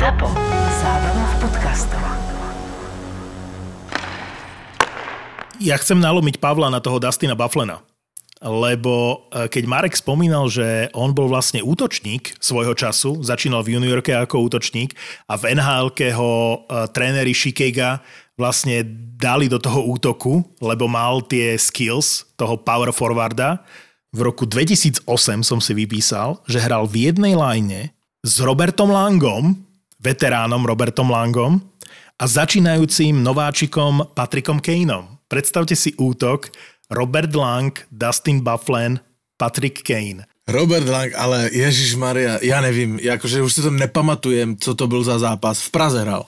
ZAPO. Zábrná v podcastov. Ja chcem nalomiť Pavla na toho Dustina Bufflena. Lebo e, keď Marek spomínal, že on bol vlastne útočník svojho času, začínal v juniorke ako útočník a v nhl ho e, tréneri Shikega vlastne dali do toho útoku, lebo mal tie skills toho power forwarda. V roku 2008 som si vypísal, že hral v jednej line s Robertom Langom, veteránom Robertom Langom a začínajúcim nováčikom Patrickom Kaneom. Predstavte si útok Robert Lang, Dustin Bufflin, Patrick Kane. Robert Lang, ale Ježíš Maria, já nevím, jakože už si to nepamatujem, co to byl za zápas. V Praze hrál.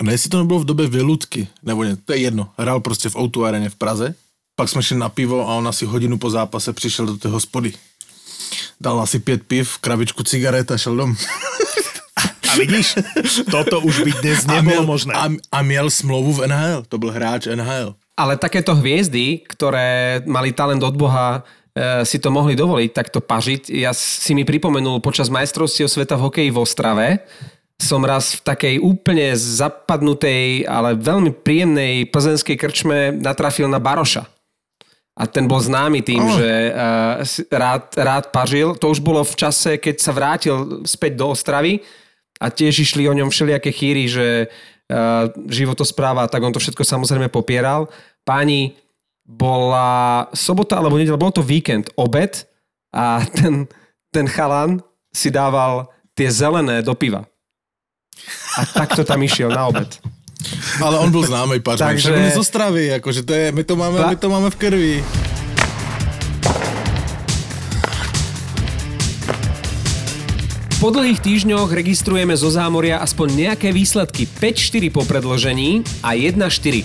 Ne, jestli to nebylo v době Vilutky, nebo ne, to je jedno. Hrál prostě v Outu areně v Praze, pak jsme šli na pivo a on asi hodinu po zápase přišel do té hospody. Dal asi pět piv, krabičku cigaret a šel dom. A vidíš, toto už by dnes nebolo a měl, možné. A, a měl smlouvu v NHL, to byl hráč NHL. Ale takéto hviezdy, ktoré mali talent od Boha, e, si to mohli dovoliť takto pažiť. Ja si mi pripomenul počas majstrovstiev sveta v hokeji v Ostrave, som raz v takej úplne zapadnutej, ale veľmi príjemnej plzenskej krčme natrafil na Baroša. A ten bol známy tým, oh. že uh, rád, rád pažil. To už bolo v čase, keď sa vrátil späť do Ostravy a tiež išli o ňom všelijaké chýry, že uh, životospráva, tak on to všetko samozrejme popieral. Páni, bola sobota alebo nedela, bol to víkend, obed a ten, ten chalan si dával tie zelené do piva. A takto tam išiel na obed. Ale on byl známý pař, Takže... on je z Ostravy, akože to je, my to máme, my to máme v krvi. Po dlhých týždňoch registrujeme zo zámoria aspoň nejaké výsledky 5-4 po predložení a 1-4.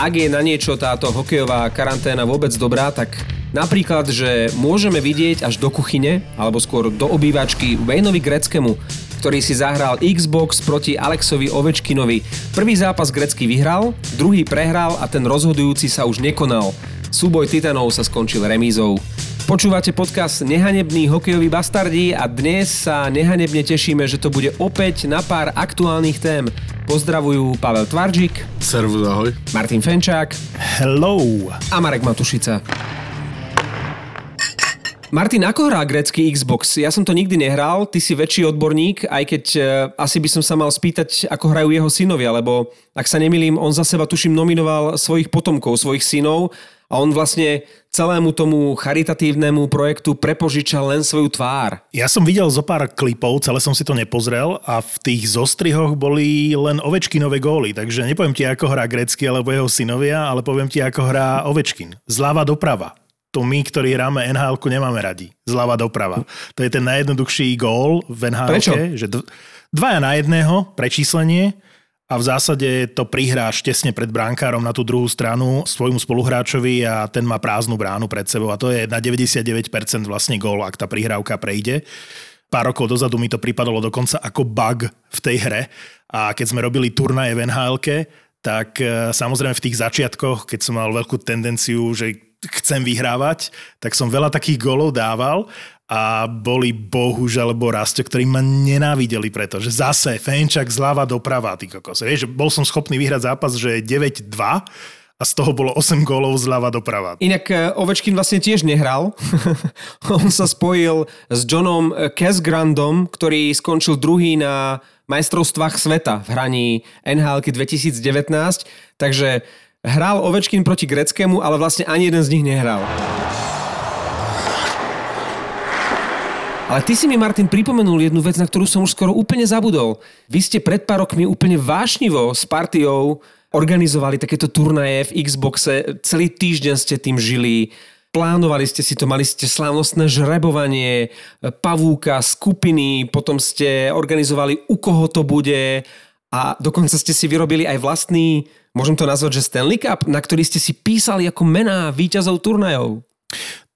Ak je na niečo táto hokejová karanténa vôbec dobrá, tak napríklad, že môžeme vidieť až do kuchyne, alebo skôr do obývačky Wayneovi Greckému, ktorý si zahral Xbox proti Alexovi Ovečkinovi. Prvý zápas Grecky vyhral, druhý prehral a ten rozhodujúci sa už nekonal. Súboj Titanov sa skončil remízou. Počúvate podcast Nehanebný hokejový bastardi a dnes sa nehanebne tešíme, že to bude opäť na pár aktuálnych tém. Pozdravujú Pavel Tvarčík, Servus, ahoj. Martin Fenčák Hello. a Marek Matušica. Martin, ako hrá grécky Xbox? Ja som to nikdy nehral, ty si väčší odborník, aj keď e, asi by som sa mal spýtať, ako hrajú jeho synovia, lebo ak sa nemilím, on za seba tuším nominoval svojich potomkov, svojich synov a on vlastne celému tomu charitatívnemu projektu prepožičal len svoju tvár. Ja som videl zo pár klipov, celé som si to nepozrel a v tých zostrihoch boli len Ovečkinové góly, takže nepoviem ti, ako hrá Grecky alebo jeho synovia, ale poviem ti, ako hrá Ovečkin. Zľava doprava. To my, ktorí hráme nhl nemáme radi. Zľava doprava. To je ten najjednoduchší gól v nhl že dvaja na jedného, prečíslenie, a v zásade to prihráš tesne pred bránkárom na tú druhú stranu svojmu spoluhráčovi a ten má prázdnu bránu pred sebou. A to je na 99% vlastne gól, ak tá prihrávka prejde. Pár rokov dozadu mi to pripadalo dokonca ako bug v tej hre. A keď sme robili turnaje v nhl tak e, samozrejme v tých začiatkoch, keď som mal veľkú tendenciu, že chcem vyhrávať, tak som veľa takých golov dával a boli Bohuž alebo Rasto, ktorí ma nenávideli preto, že zase Fenčak zľava doprava, ty kokos. Vieš, bol som schopný vyhrať zápas, že 9-2 a z toho bolo 8 gólov zľava doprava. Inak e, Ovečkin vlastne tiež nehral. On sa spojil s Johnom Casgrandom, ktorý skončil druhý na majstrovstvách sveta v hraní NHL 2019. Takže hral Ovečkin proti Greckému, ale vlastne ani jeden z nich nehral. Ale ty si mi, Martin, pripomenul jednu vec, na ktorú som už skoro úplne zabudol. Vy ste pred pár rokmi úplne vášnivo s partiou organizovali takéto turnaje v Xboxe. Celý týždeň ste tým žili. Plánovali ste si to, mali ste slávnostné žrebovanie, pavúka, skupiny, potom ste organizovali, u koho to bude a dokonca ste si vyrobili aj vlastný, môžem to nazvať, že Stanley Cup, na ktorý ste si písali ako mená víťazov turnajov.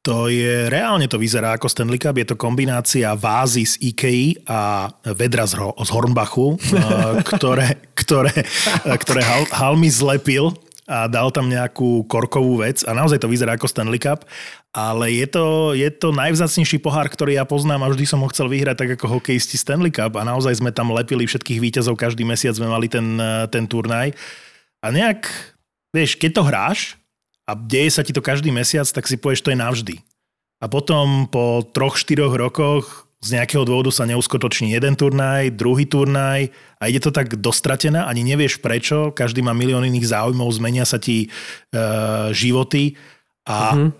To je, reálne to vyzerá ako Stanley Cup, je to kombinácia vázy z Ikei a vedra z, Ho- z Hornbachu, eh, ktoré, ktoré, eh, ktoré Hal, Halmi zlepil a dal tam nejakú korkovú vec. A naozaj to vyzerá ako Stanley Cup, ale je to, je to najvzácnejší pohár, ktorý ja poznám a vždy som ho chcel vyhrať tak ako hokejisti Stanley Cup a naozaj sme tam lepili všetkých víťazov, každý mesiac sme mali ten, ten turnaj. A nejak, vieš, keď to hráš a deje sa ti to každý mesiac, tak si povieš, to je navždy. A potom po troch, štyroch rokoch z nejakého dôvodu sa neuskutoční jeden turnaj, druhý turnaj a ide to tak dostratená, ani nevieš prečo, každý má milión iných záujmov, zmenia sa ti e, životy a, mm-hmm.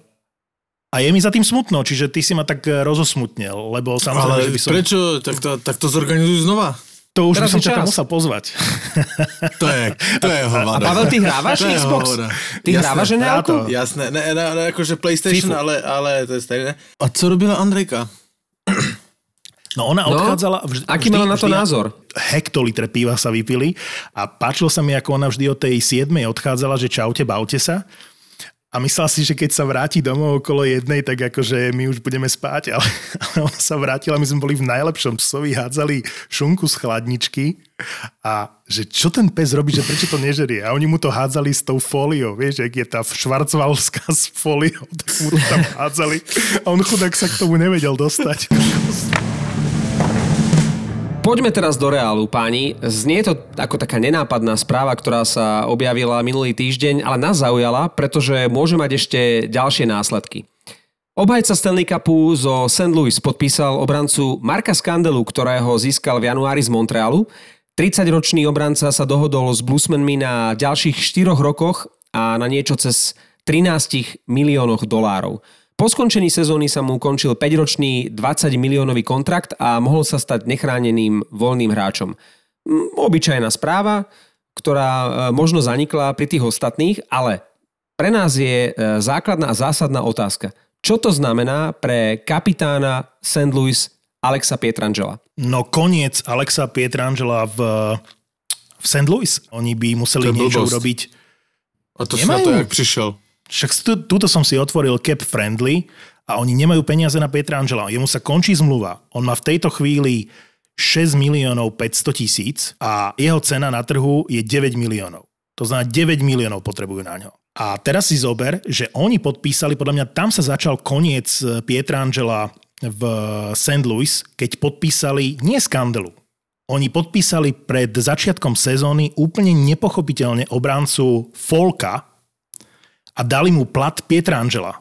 a je mi za tým smutno, čiže ty si ma tak rozosmutnil, lebo samozrejme, Ale že by som... prečo? Tak to, tak to zorganizuj znova. To už Teraz by som ťa tam musel pozvať. To je, to je hovado. Pavel, ty hrávaš To Xbox? Ty Jasné, hrávaš to. Jasné, ne, ne, ne akože PlayStation, ale, ale to je stejné. A co robila Andrejka? No ona No, odchádzala... Vž, Aký mala na to názor? Hektolitre piva sa vypili a páčilo sa mi, ako ona vždy od tej 7. odchádzala, že čaute, bavte sa. A myslela si, že keď sa vráti domov okolo jednej, tak akože my už budeme spáť, ale, ale ona sa vrátila, my sme boli v najlepšom psovi, hádzali šunku z chladničky a že čo ten pes robí, že prečo to nežerie? A oni mu to hádzali s tou fóliou, vieš, jak je tá švarcvalská s fóliou, tak mu to tam hádzali a on chudák sa k tomu nevedel dostať. Poďme teraz do reálu, páni. Znie to ako taká nenápadná správa, ktorá sa objavila minulý týždeň, ale nás zaujala, pretože môže mať ešte ďalšie následky. Obhajca Stanley Cupu zo St. Louis podpísal obrancu Marka Skandelu, ktorého získal v januári z Montrealu. 30-ročný obranca sa dohodol s Bluesmanmi na ďalších 4 rokoch a na niečo cez 13 miliónoch dolárov. Po skončení sezóny sa mu končil 5-ročný 20 miliónový kontrakt a mohol sa stať nechráneným voľným hráčom. Mm, Obyčajná správa, ktorá e, možno zanikla pri tých ostatných, ale pre nás je e, základná a zásadná otázka. Čo to znamená pre kapitána St. Louis Alexa Pietrangela? No koniec Alexa Pietrangela v, v St. Louis. Oni by museli niečo urobiť. A to sa na to Nemajú. jak prišiel. Však tu, túto som si otvoril cap friendly a oni nemajú peniaze na Pietrangela. Jemu sa končí zmluva. On má v tejto chvíli 6 miliónov 500 tisíc a jeho cena na trhu je 9 miliónov. To znamená 9 miliónov potrebujú na ňo. A teraz si zober, že oni podpísali, podľa mňa tam sa začal koniec Pietrangela v St. Louis, keď podpísali nie skandelu. Oni podpísali pred začiatkom sezóny úplne nepochopiteľne obrancu Folka a dali mu plat Pietrangela.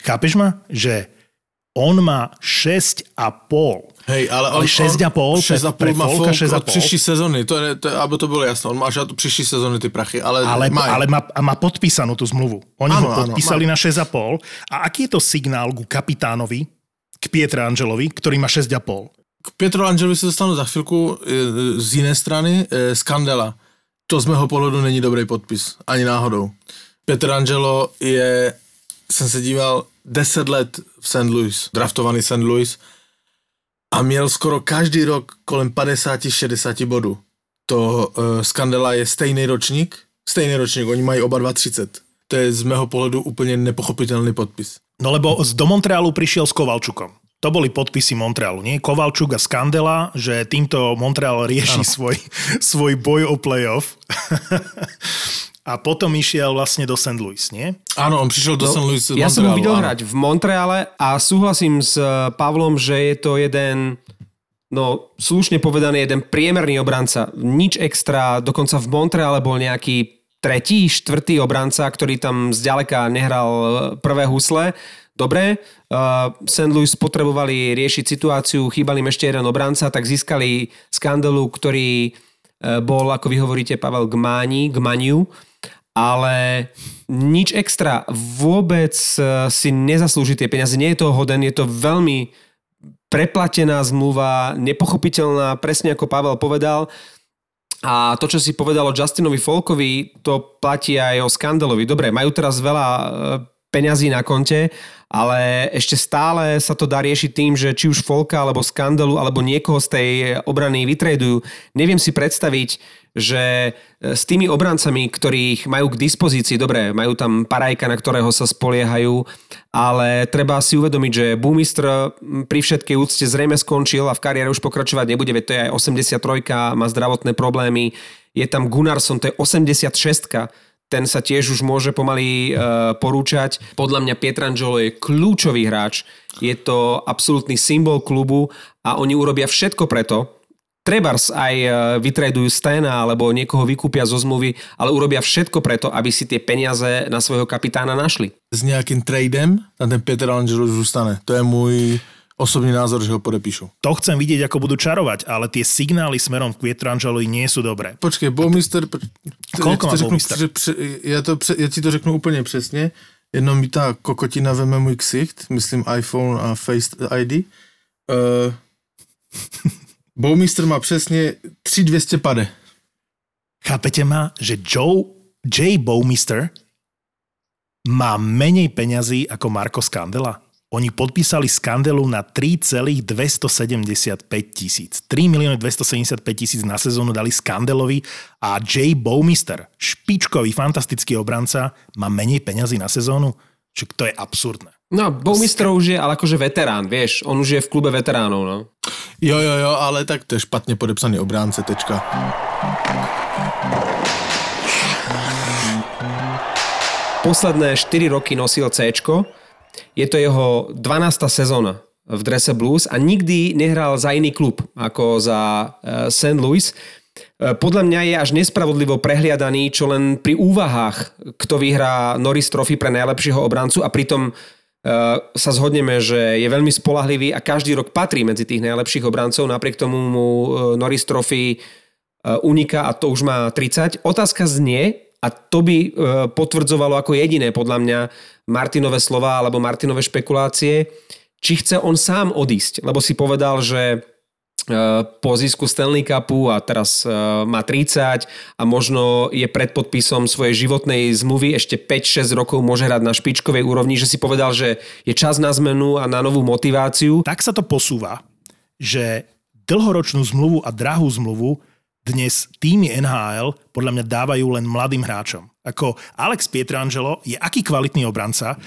Chápeš ma? Že on má 6,5. Hej, ale Ale on, 6,5, on, pre- 6,5 pre má Folka folk 6,5. od příští sezony, to je, to, aby to bylo jasno, on má od příští sezony ty prachy, ale, Ale, maj. ale má, má podpísanú tú zmluvu. Oni Áno, ho podpísali na 6,5. A aký je to signál ku kapitánovi, k Pietrangelovi, ktorý má 6,5? K Petru Angelovi se dostanu za chvilku e, z jiné strany, e, Skandela. To z mého pohledu není dobrý podpis, ani náhodou. Petr Angelo je, jsem se díval, 10 let v St. Louis, draftovaný St. Louis a měl skoro každý rok kolem 50-60 bodů. To e, Skandela je stejný ročník, stejný ročník, oni mají oba 2,30. To je z mého pohledu úplně nepochopitelný podpis. No lebo do Montrealu prišiel s Kovalčukom. To boli podpisy Montrealu, nie? Kovalčuk a Skandela, že týmto Montreal rieši svoj, svoj boj o playoff. a potom išiel vlastne do St. Louis, nie? Áno, on přišel do St. Louis Ja som ho Montrealu, videl áno. hrať v Montreale a súhlasím s eh, Pavlom, že je to jeden no slušne povedaný jeden priemerný obranca. Nič extra, dokonca v Montreale bol nejaký tretí, štvrtý obranca, ktorý tam zďaleka nehral eh, prvé husle. Dobre, uh, St. Louis potrebovali riešiť situáciu, chýbal im ešte jeden obranca, tak získali skandalu, ktorý eh, bol, ako vy hovoríte, Pavel Gmáni, Gmaniu, ale nič extra. Vôbec eh, si nezaslúži tie peniaze. Nie je to hoden, je to veľmi preplatená zmluva, nepochopiteľná, presne ako Pavel povedal. A to, čo si povedal o Justinovi Folkovi, to platí aj o Skandelovi. Dobre, majú teraz veľa e, peňazí na konte, ale ešte stále sa to dá riešiť tým, že či už Folka, alebo Skandelu, alebo niekoho z tej obrany vytradujú. Neviem si predstaviť, že e, s tými obrancami, ktorých majú k dispozícii, dobre, majú tam Parajka, na ktorého sa spoliehajú, ale treba si uvedomiť, že Boomister pri všetkej úcte zrejme skončil a v kariére už pokračovať nebude, veď to je aj 83, má zdravotné problémy, je tam Gunnarsson, to je 86 ten sa tiež už môže pomaly uh, porúčať. Podľa mňa Pietrangelo je kľúčový hráč, je to absolútny symbol klubu a oni urobia všetko preto, Trebars aj e, vytradujú Stena alebo niekoho vykúpia zo zmluvy, ale urobia všetko preto, aby si tie peniaze na svojho kapitána našli. S nejakým tradem a ten Peter Angelo už ustane. To je môj osobný názor, že ho podepíšu. To chcem vidieť, ako budú čarovať, ale tie signály smerom k Pietrangelovi nie sú dobré. Počkej, Bowmister... Koľko má Bowmister? Ja, to, ja ti to řeknu úplně přesně. Jenom mi ta kokotina veme můj ksicht, myslím iPhone a Face ID. Uh, Bowmister má přesně 3200 pade. Chápete ma, že Joe, J. Bowmister má menej peňazí ako Marko Skandela? Oni podpísali Skandelu na 3,275 tisíc. 3 milióny 275 tisíc na sezónu dali Skandelovi a J. Bowmister, špičkový, fantastický obranca, má menej peňazí na sezónu? Čiže to je absurdné. No, Bowmister už je ale akože veterán, vieš, on už je v klube veteránov, no. Jo, jo, jo, ale tak to je špatně podepsaný obránce, tečka. Posledné 4 roky nosil C. Je to jeho 12. sezóna v drese Blues a nikdy nehral za iný klub ako za uh, St. Louis. Uh, podľa mňa je až nespravodlivo prehliadaný, čo len pri úvahách, kto vyhrá Norris Trophy pre najlepšieho obrancu a pritom uh, sa zhodneme, že je veľmi spolahlivý a každý rok patrí medzi tých najlepších obrancov, napriek tomu mu Norris Trophy uniká a to už má 30. Otázka znie, a to by potvrdzovalo ako jediné podľa mňa Martinové slova alebo Martinové špekulácie, či chce on sám odísť, lebo si povedal, že po zisku Stanley Cupu a teraz má 30 a možno je pred podpisom svojej životnej zmluvy ešte 5-6 rokov môže hrať na špičkovej úrovni, že si povedal, že je čas na zmenu a na novú motiváciu. Tak sa to posúva, že dlhoročnú zmluvu a drahú zmluvu dnes týmy NHL podľa mňa dávajú len mladým hráčom. Ako Alex Pietrangelo je aký kvalitný obranca,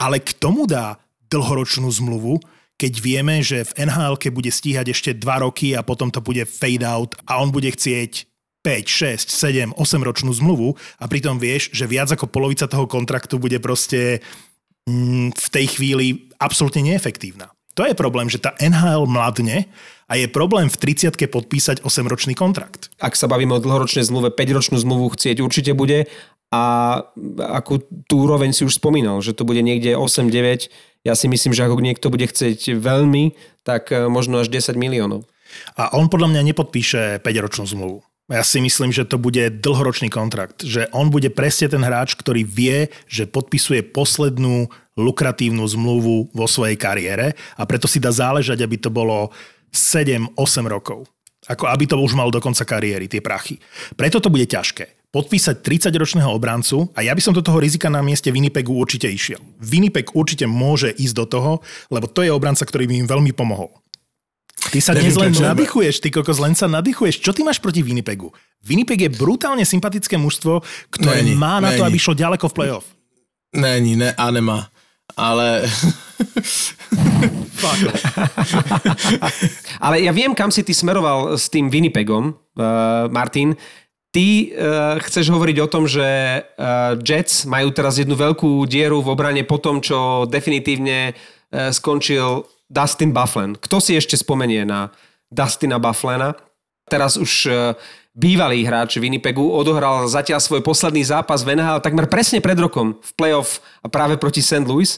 ale k tomu dá dlhoročnú zmluvu, keď vieme, že v NHL bude stíhať ešte 2 roky a potom to bude fade out a on bude chcieť 5, 6, 7, 8 ročnú zmluvu a pritom vieš, že viac ako polovica toho kontraktu bude proste mm, v tej chvíli absolútne neefektívna. To je problém, že tá NHL mladne a je problém v 30 podpísať 8-ročný kontrakt. Ak sa bavíme o dlhoročnej zmluve, 5-ročnú zmluvu chcieť určite bude a ako tú úroveň si už spomínal, že to bude niekde 8-9. Ja si myslím, že ako niekto bude chcieť veľmi, tak e, možno až 10 miliónov. A on podľa mňa nepodpíše 5-ročnú zmluvu. Ja si myslím, že to bude dlhoročný kontrakt. Že on bude presne ten hráč, ktorý vie, že podpisuje poslednú lukratívnu zmluvu vo svojej kariére a preto si dá záležať, aby to bolo 7-8 rokov. Ako aby to už mal do konca kariéry, tie prachy. Preto to bude ťažké. Podpísať 30-ročného obrancu a ja by som do toho rizika na mieste Winnipegu určite išiel. Winnipeg určite môže ísť do toho, lebo to je obranca, ktorý by im veľmi pomohol. Ty sa dnes len nadýchuješ, ty kokos, len sa nadýchuješ. Čo ty máš proti Winnipegu? Winnipeg je brutálne sympatické mužstvo, ktoré není, má na není. to, aby šlo ďaleko v play-off. Není, ne a nemá. Ale... Ale ja viem, kam si ty smeroval s tým Winnipegom, uh, Martin. Ty uh, chceš hovoriť o tom, že uh, Jets majú teraz jednu veľkú dieru v obrane po tom, čo definitívne uh, skončil Dustin Bufflin. Kto si ešte spomenie na Dustina Bufflena? Teraz už e, bývalý hráč Winnipegu odohral zatiaľ svoj posledný zápas v NHL takmer presne pred rokom v playoff práve proti St. Louis.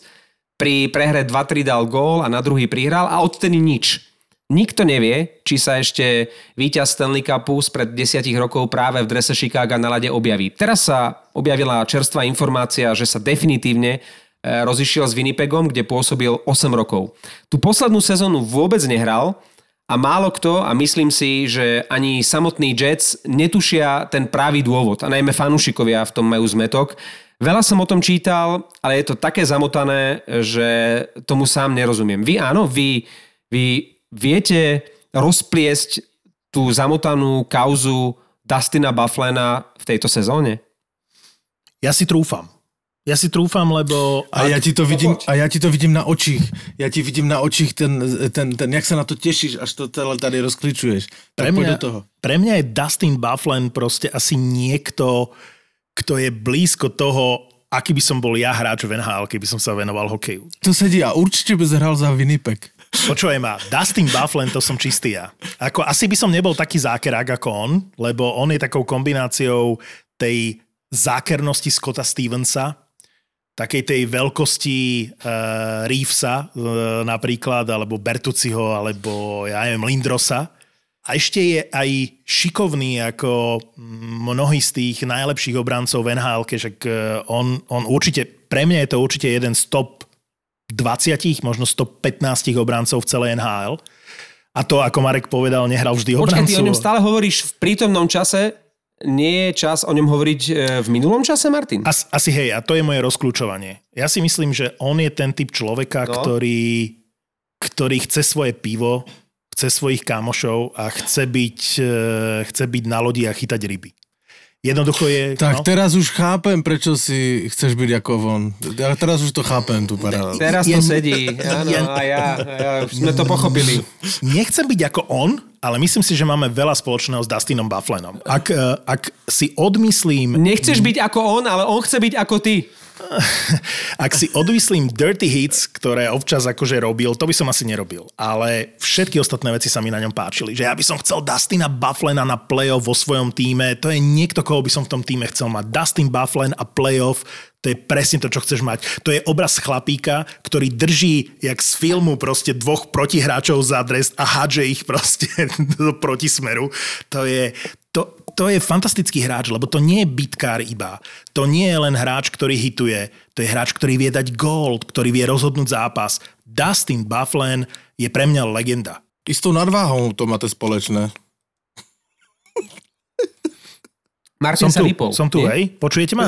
Pri prehre 2-3 dal gól a na druhý prihral a odtedy nič. Nikto nevie, či sa ešte víťaz Stanley Cupu spred desiatich rokov práve v drese Chicago na lade objaví. Teraz sa objavila čerstvá informácia, že sa definitívne E, rozišiel s Winnipegom, kde pôsobil 8 rokov. Tú poslednú sezónu vôbec nehral a málo kto, a myslím si, že ani samotný Jets netušia ten pravý dôvod, a najmä fanúšikovia v tom majú zmetok. Veľa som o tom čítal, ale je to také zamotané, že tomu sám nerozumiem. Vy áno, vy, vy viete rozpliesť tú zamotanú kauzu Dustina Bufflena v tejto sezóne? Ja si trúfam. Ja si trúfam, lebo... A ja ti to vidím, a ja ti to vidím na očích. Ja ti vidím na očích ten, ten, ten jak sa na to tešíš, až to celé tady rozkličuješ. Pre mňa, do toho. pre mňa je Dustin Bufflin proste asi niekto, kto je blízko toho, aký by som bol ja hráč v NHL, keby som sa venoval hokeju. To sedí a určite by zahral za Winnipeg. Počujem ma, Dustin Bufflin, to som čistý ja. Ako, asi by som nebol taký zákerák ako on, lebo on je takou kombináciou tej zákernosti Scotta Stevensa, takej tej veľkosti uh, Reevesa uh, napríklad, alebo Bertuciho, alebo ja neviem, Lindrosa. A ešte je aj šikovný ako mnohí z tých najlepších obrancov v NHL, že on, on určite, pre mňa je to určite jeden z top 20, možno 115 obrancov v celej NHL. A to, ako Marek povedal, nehral vždy Počkaj, obrancu. ty o ňom stále hovoríš v prítomnom čase, nie je čas o ňom hovoriť e, v minulom čase, Martin? As, asi hej, a to je moje rozkľúčovanie. Ja si myslím, že on je ten typ človeka, No. ktorý, ktorý chce svoje pivo, chce svojich kamošov a chce byť, e, chce byť na lodi a chytať ryby. Jednoducho je... Tak no, teraz už chápem, prečo si chceš byť ako von. Ja teraz už to chápem, tú paralelu. Teraz to sedí. Áno, ja- a ja, ja, už sme to pochopili. Nechcem byť ako on, ale myslím si, že máme veľa spoločného s Dustinom Bufflenom. Ak, e, ak si odmyslím Nechceš byť ako on, ale on chce byť ako ty. Ak si odmyslím dirty hits, ktoré občas akože robil, to by som asi nerobil. Ale všetky ostatné veci sa mi na ňom páčili. Že ja by som chcel Dustina Bufflena na playoff vo svojom týme. To je niekto, koho by som v tom týme chcel mať. Dustin Bufflen a playoff, to je presne to, čo chceš mať. To je obraz chlapíka, ktorý drží, jak z filmu, proste dvoch protihráčov za dres a hádže ich proste do protismeru. To je, to, to je fantastický hráč, lebo to nie je bitkár iba. To nie je len hráč, ktorý hituje. To je hráč, ktorý vie dať gól, ktorý vie rozhodnúť zápas. Dustin Bufflen je pre mňa legenda. I s tou nadváhou to máte společné. Martin Som sa tu, vypol. som tu, nie? hej? Počujete ma?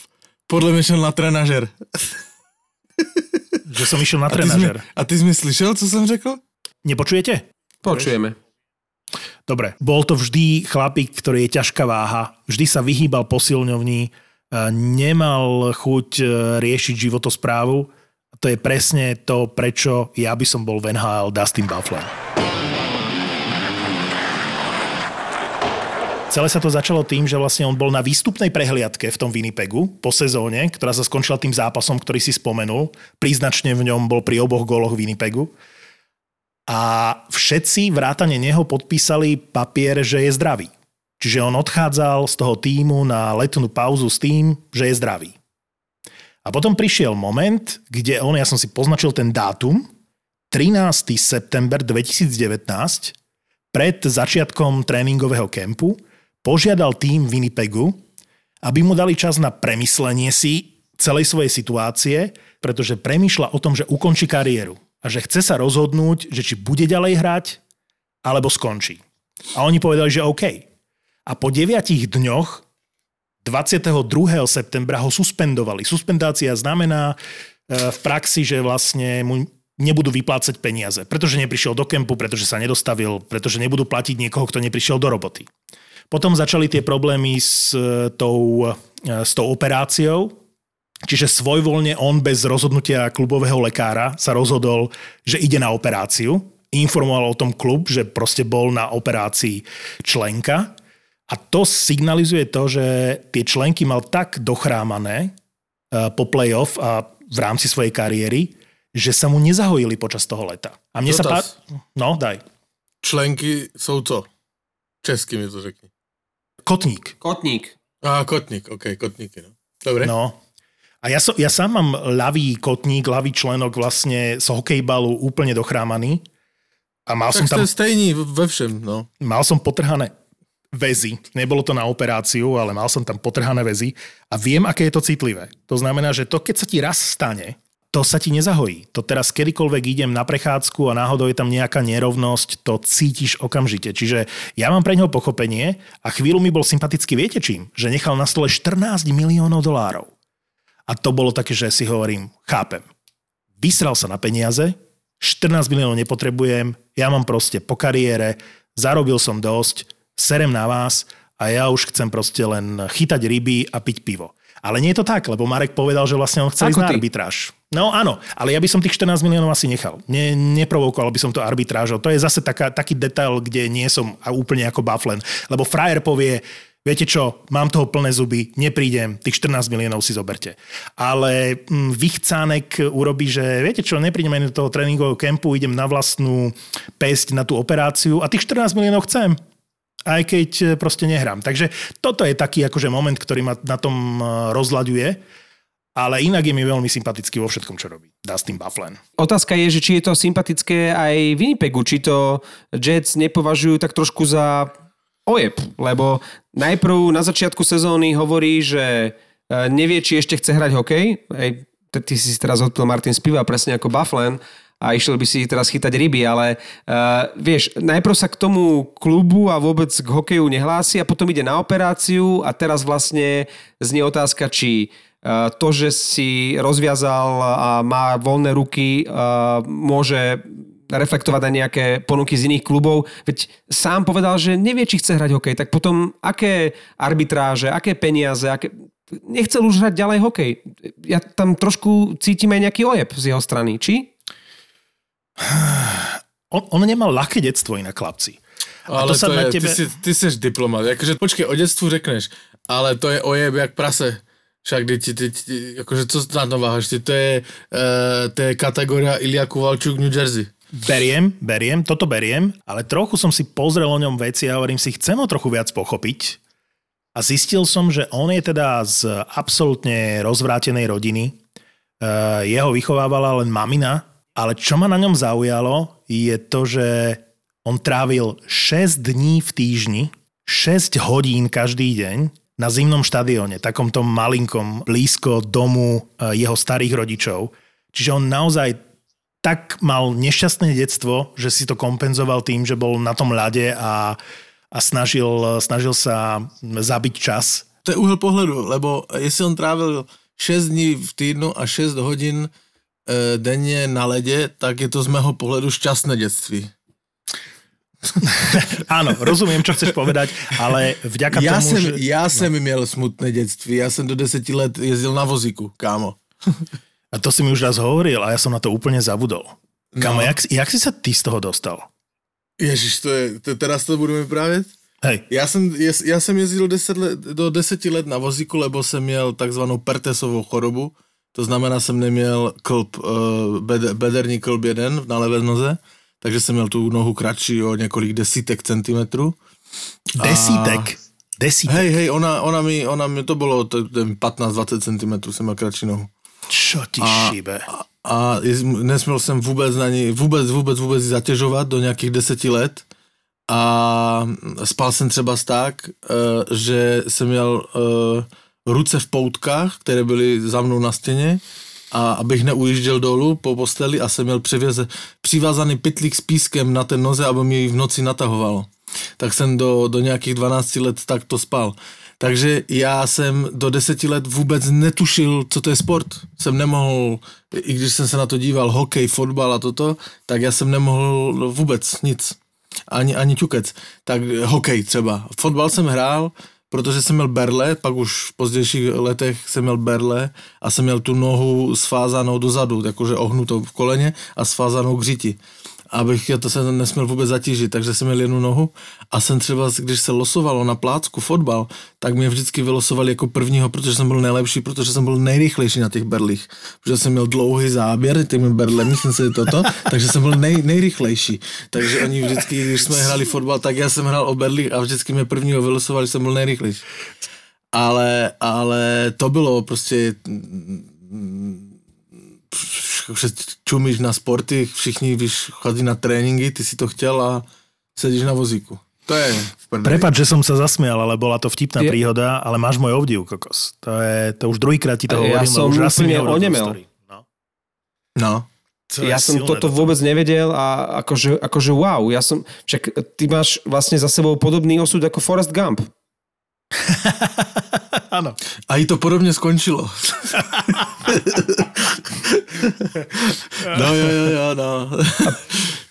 Podľa mňa šiel na trenažer. Že som išiel na A ty, trenažer. a ty si mi slyšel, co som řekl? Nepočujete? Počujeme. Dobre, bol to vždy chlapík, ktorý je ťažká váha, vždy sa vyhýbal posilňovní, e, nemal chuť e, riešiť životosprávu. To je presne to, prečo ja by som bol v NHL Dustin Bufflin. Celé sa to začalo tým, že vlastne on bol na výstupnej prehliadke v tom Winnipegu po sezóne, ktorá sa skončila tým zápasom, ktorý si spomenul. Príznačne v ňom bol pri oboch góloch Winnipegu. A všetci vrátane neho podpísali papier, že je zdravý. Čiže on odchádzal z toho týmu na letnú pauzu s tým, že je zdravý. A potom prišiel moment, kde on, ja som si poznačil ten dátum, 13. september 2019, pred začiatkom tréningového kempu, požiadal tým Winnipegu, aby mu dali čas na premyslenie si celej svojej situácie, pretože premýšľa o tom, že ukončí kariéru a že chce sa rozhodnúť, že či bude ďalej hrať, alebo skončí. A oni povedali, že OK. A po deviatich dňoch 22. septembra ho suspendovali. Suspendácia znamená e, v praxi, že vlastne mu nebudú vyplácať peniaze, pretože neprišiel do kempu, pretože sa nedostavil, pretože nebudú platiť niekoho, kto neprišiel do roboty. Potom začali tie problémy s e, tou, e, s tou operáciou, čiže svojvoľne on bez rozhodnutia klubového lekára sa rozhodol, že ide na operáciu. Informoval o tom klub, že proste bol na operácii členka a to signalizuje to, že tie členky mal tak dochrámané e, po playoff a v rámci svojej kariéry, že sa mu nezahojili počas toho leta. A mne sa pá... Dotaz. No, daj. Členky jsou co? Česky mi to řekni. Kotník. Kotník. A kotník, ok, kotníky, no. Dobre. No. A ja, so, ja sám mám ľavý kotník, ľavý členok vlastne z hokejbalu úplne dochrámaný. A mal som tak tam, ste stejní ve všem, no. mal som potrhané väzy. Nebolo to na operáciu, ale mal som tam potrhané väzy. A viem, aké je to citlivé. To znamená, že to, keď sa ti raz stane, to sa ti nezahojí. To teraz kedykoľvek idem na prechádzku a náhodou je tam nejaká nerovnosť, to cítiš okamžite. Čiže ja mám pre neho pochopenie a chvíľu mi bol sympatický, viete čím? Že nechal na stole 14 miliónov dolárov. A to bolo také, že si hovorím, chápem. Vysral sa na peniaze, 14 miliónov nepotrebujem, ja mám proste po kariére, zarobil som dosť, serem na vás a ja už chcem proste len chytať ryby a piť pivo. Ale nie je to tak, lebo Marek povedal, že vlastne on chce Ako ísť na arbitráž. No áno, ale ja by som tých 14 miliónov asi nechal. Ne, neprovokoval by som to arbitrážou. To je zase taká, taký detail, kde nie som úplne ako Bufflen. Lebo frajer povie, viete čo, mám toho plné zuby, neprídem, tých 14 miliónov si zoberte. Ale mm, vychcánek urobí, že viete čo, neprídem ani do toho tréningového kempu, idem na vlastnú pesť, na tú operáciu a tých 14 miliónov chcem aj keď e, proste nehrám. Takže toto je taký akože moment, ktorý ma na tom e, rozlaďuje. Ale inak je mi veľmi sympatický vo všetkom, čo robí. Dustin Bufflin. Otázka je, že či je to sympatické aj Winnipegu, či to Jets nepovažujú tak trošku za ojeb, lebo najprv na začiatku sezóny hovorí, že e, nevie, či ešte chce hrať hokej. Ej, ty si teraz odpil Martin Spiva, presne ako Bufflin a išiel by si teraz chytať ryby, ale uh, vieš, najprv sa k tomu klubu a vôbec k hokeju nehlási a potom ide na operáciu a teraz vlastne znie otázka, či uh, to, že si rozviazal a má voľné ruky, uh, môže reflektovať na nejaké ponuky z iných klubov. Veď sám povedal, že nevie, či chce hrať hokej. Tak potom aké arbitráže, aké peniaze, aké... nechcel už hrať ďalej hokej. Ja tam trošku cítim aj nejaký ojeb z jeho strany. Či? On, on nemal ľahké detstvo inak, chlapci. A ale to sa to na je, tebe... ty, si, ty seš diplomat. Akože, počkej, o detstvu řekneš, ale to je ojeb jak prase. Však ty, ty, ty, ty akože co na to váhaš? Ty, to je, uh, to je kategória Ilia Kuvalčuk New Jersey. Beriem, beriem, toto beriem, ale trochu som si pozrel o ňom veci a hovorím si, chcem ho trochu viac pochopiť. A zistil som, že on je teda z absolútne rozvrátenej rodiny. Uh, jeho vychovávala len mamina, ale čo ma na ňom zaujalo, je to, že on trávil 6 dní v týždni, 6 hodín každý deň na zimnom štadióne, takomto malinkom, blízko domu eh, jeho starých rodičov. Čiže on naozaj tak mal nešťastné detstvo, že si to kompenzoval tým, že bol na tom ľade a, a snažil, snažil sa zabiť čas. To je úhel pohledu, lebo jestli on trávil 6 dní v týdnu a 6 hodín e, denně na ledě, tak je to z mého pohledu šťastné detství. Áno, rozumiem, čo chceš povedať, ale vďaka ja tomu, jsem, že... Já jsem no. měl smutné dětství, já jsem do deseti let jezdil na vozíku, kámo. A to si mi už raz hovoril a ja som na to úplne zabudol. Kámo, no. jak, jak si sa ty z toho dostal? Ježiš, to je, to, teraz to budeme vyprávět? Hej. Já jsem, já jsem jezdil deset let, do deseti let na vozíku, lebo jsem měl takzvanou pertesovou chorobu, to znamená, jsem neměl klb, uh, bed, bederní klb jeden na levé noze, takže jsem měl tu nohu kratší o několik desítek centimetrů. Desítek? Desítek? Hej, hej, ona, ona, mi, ona mi to bylo 15-20 cm jsem měl kratší nohu. Čo ti a, šíbe? A, a nesměl jsem vůbec na ní, vůbec, vůbec, vůbec zatěžovat do nějakých deseti let a spal jsem třeba tak, uh, že jsem měl uh, ruce v poutkách, které byly za mnou na stěně a abych neujížděl dolů po posteli a jsem měl přivěze, přivázaný pytlík s pískem na ten noze, aby mi v noci natahovalo. Tak jsem do, do nějakých 12 let takto spal. Takže já jsem do deseti let vůbec netušil, co to je sport. Jsem nemohl, i když jsem se na to díval, hokej, fotbal a toto, tak já jsem nemohl vůbec nic. Ani, ani ťukec. Tak hokej třeba. Fotbal jsem hrál, protože jsem měl berle, pak už v pozdějších letech jsem měl berle a jsem měl tu nohu svázanou dozadu, jakože ohnutou v koleně a svázanou k říti abych to se nesměl vůbec zatížit, takže jsem měl jednu nohu a jsem třeba, když se losovalo na plácku fotbal, tak mě vždycky vylosovali jako prvního, protože jsem byl nejlepší, protože jsem byl nejrychlejší na těch berlích, protože jsem měl dlouhý záběr těmi berlemi, jsem si toto, takže jsem byl nej, nejrychlejší. Takže oni vždycky, když jsme hráli fotbal, tak já jsem hrál o berlích a vždycky mě prvního vylosovali, jsem byl nejrychlejší. Ale, ale to bylo prostě že čumíš na sporty, všichni víš, chodí na tréninky, ty si to chtěl a sedíš na vozíku. To je Prepač, že som sa zasmial, ale bola to vtipná je... príhoda, ale máš môj obdiv, kokos. To, je, to už druhýkrát ti to hovorím. Ja som už onemel. No. no. To ja som toto toto vôbec nevedel a akože, akože wow, ja som, však ty máš vlastne za sebou podobný osud ako Forrest Gump. Áno. A i to podobne skončilo. no jo, jo, jo, no.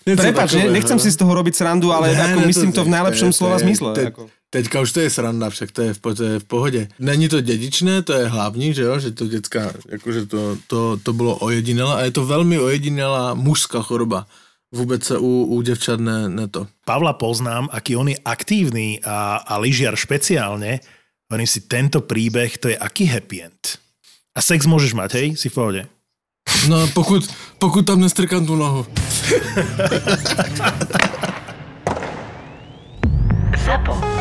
Prepač, ne, nechcem no. si z toho robiť srandu, ale ne, ako ne, myslím to, to v najlepšom te, slova zmysle. Te, ako. Teďka už to je sranda, však to je, v, to je v pohodě. Není to dedičné, to je hlavní, že jo, že to dětská, jakože to, to, to bylo ojedinelé a je to velmi ojedinelá mužská choroba vůbec se u, u děvčat ne, ne to. Pavla poznám, aký on je aktívny a, a lyžiar špeciálne. Hovorím si, tento príbeh, to je aký happy end. A sex môžeš mať, hej? Si v pohode. No pokud, pokud tam nestrkám tu nohu. ZAPO.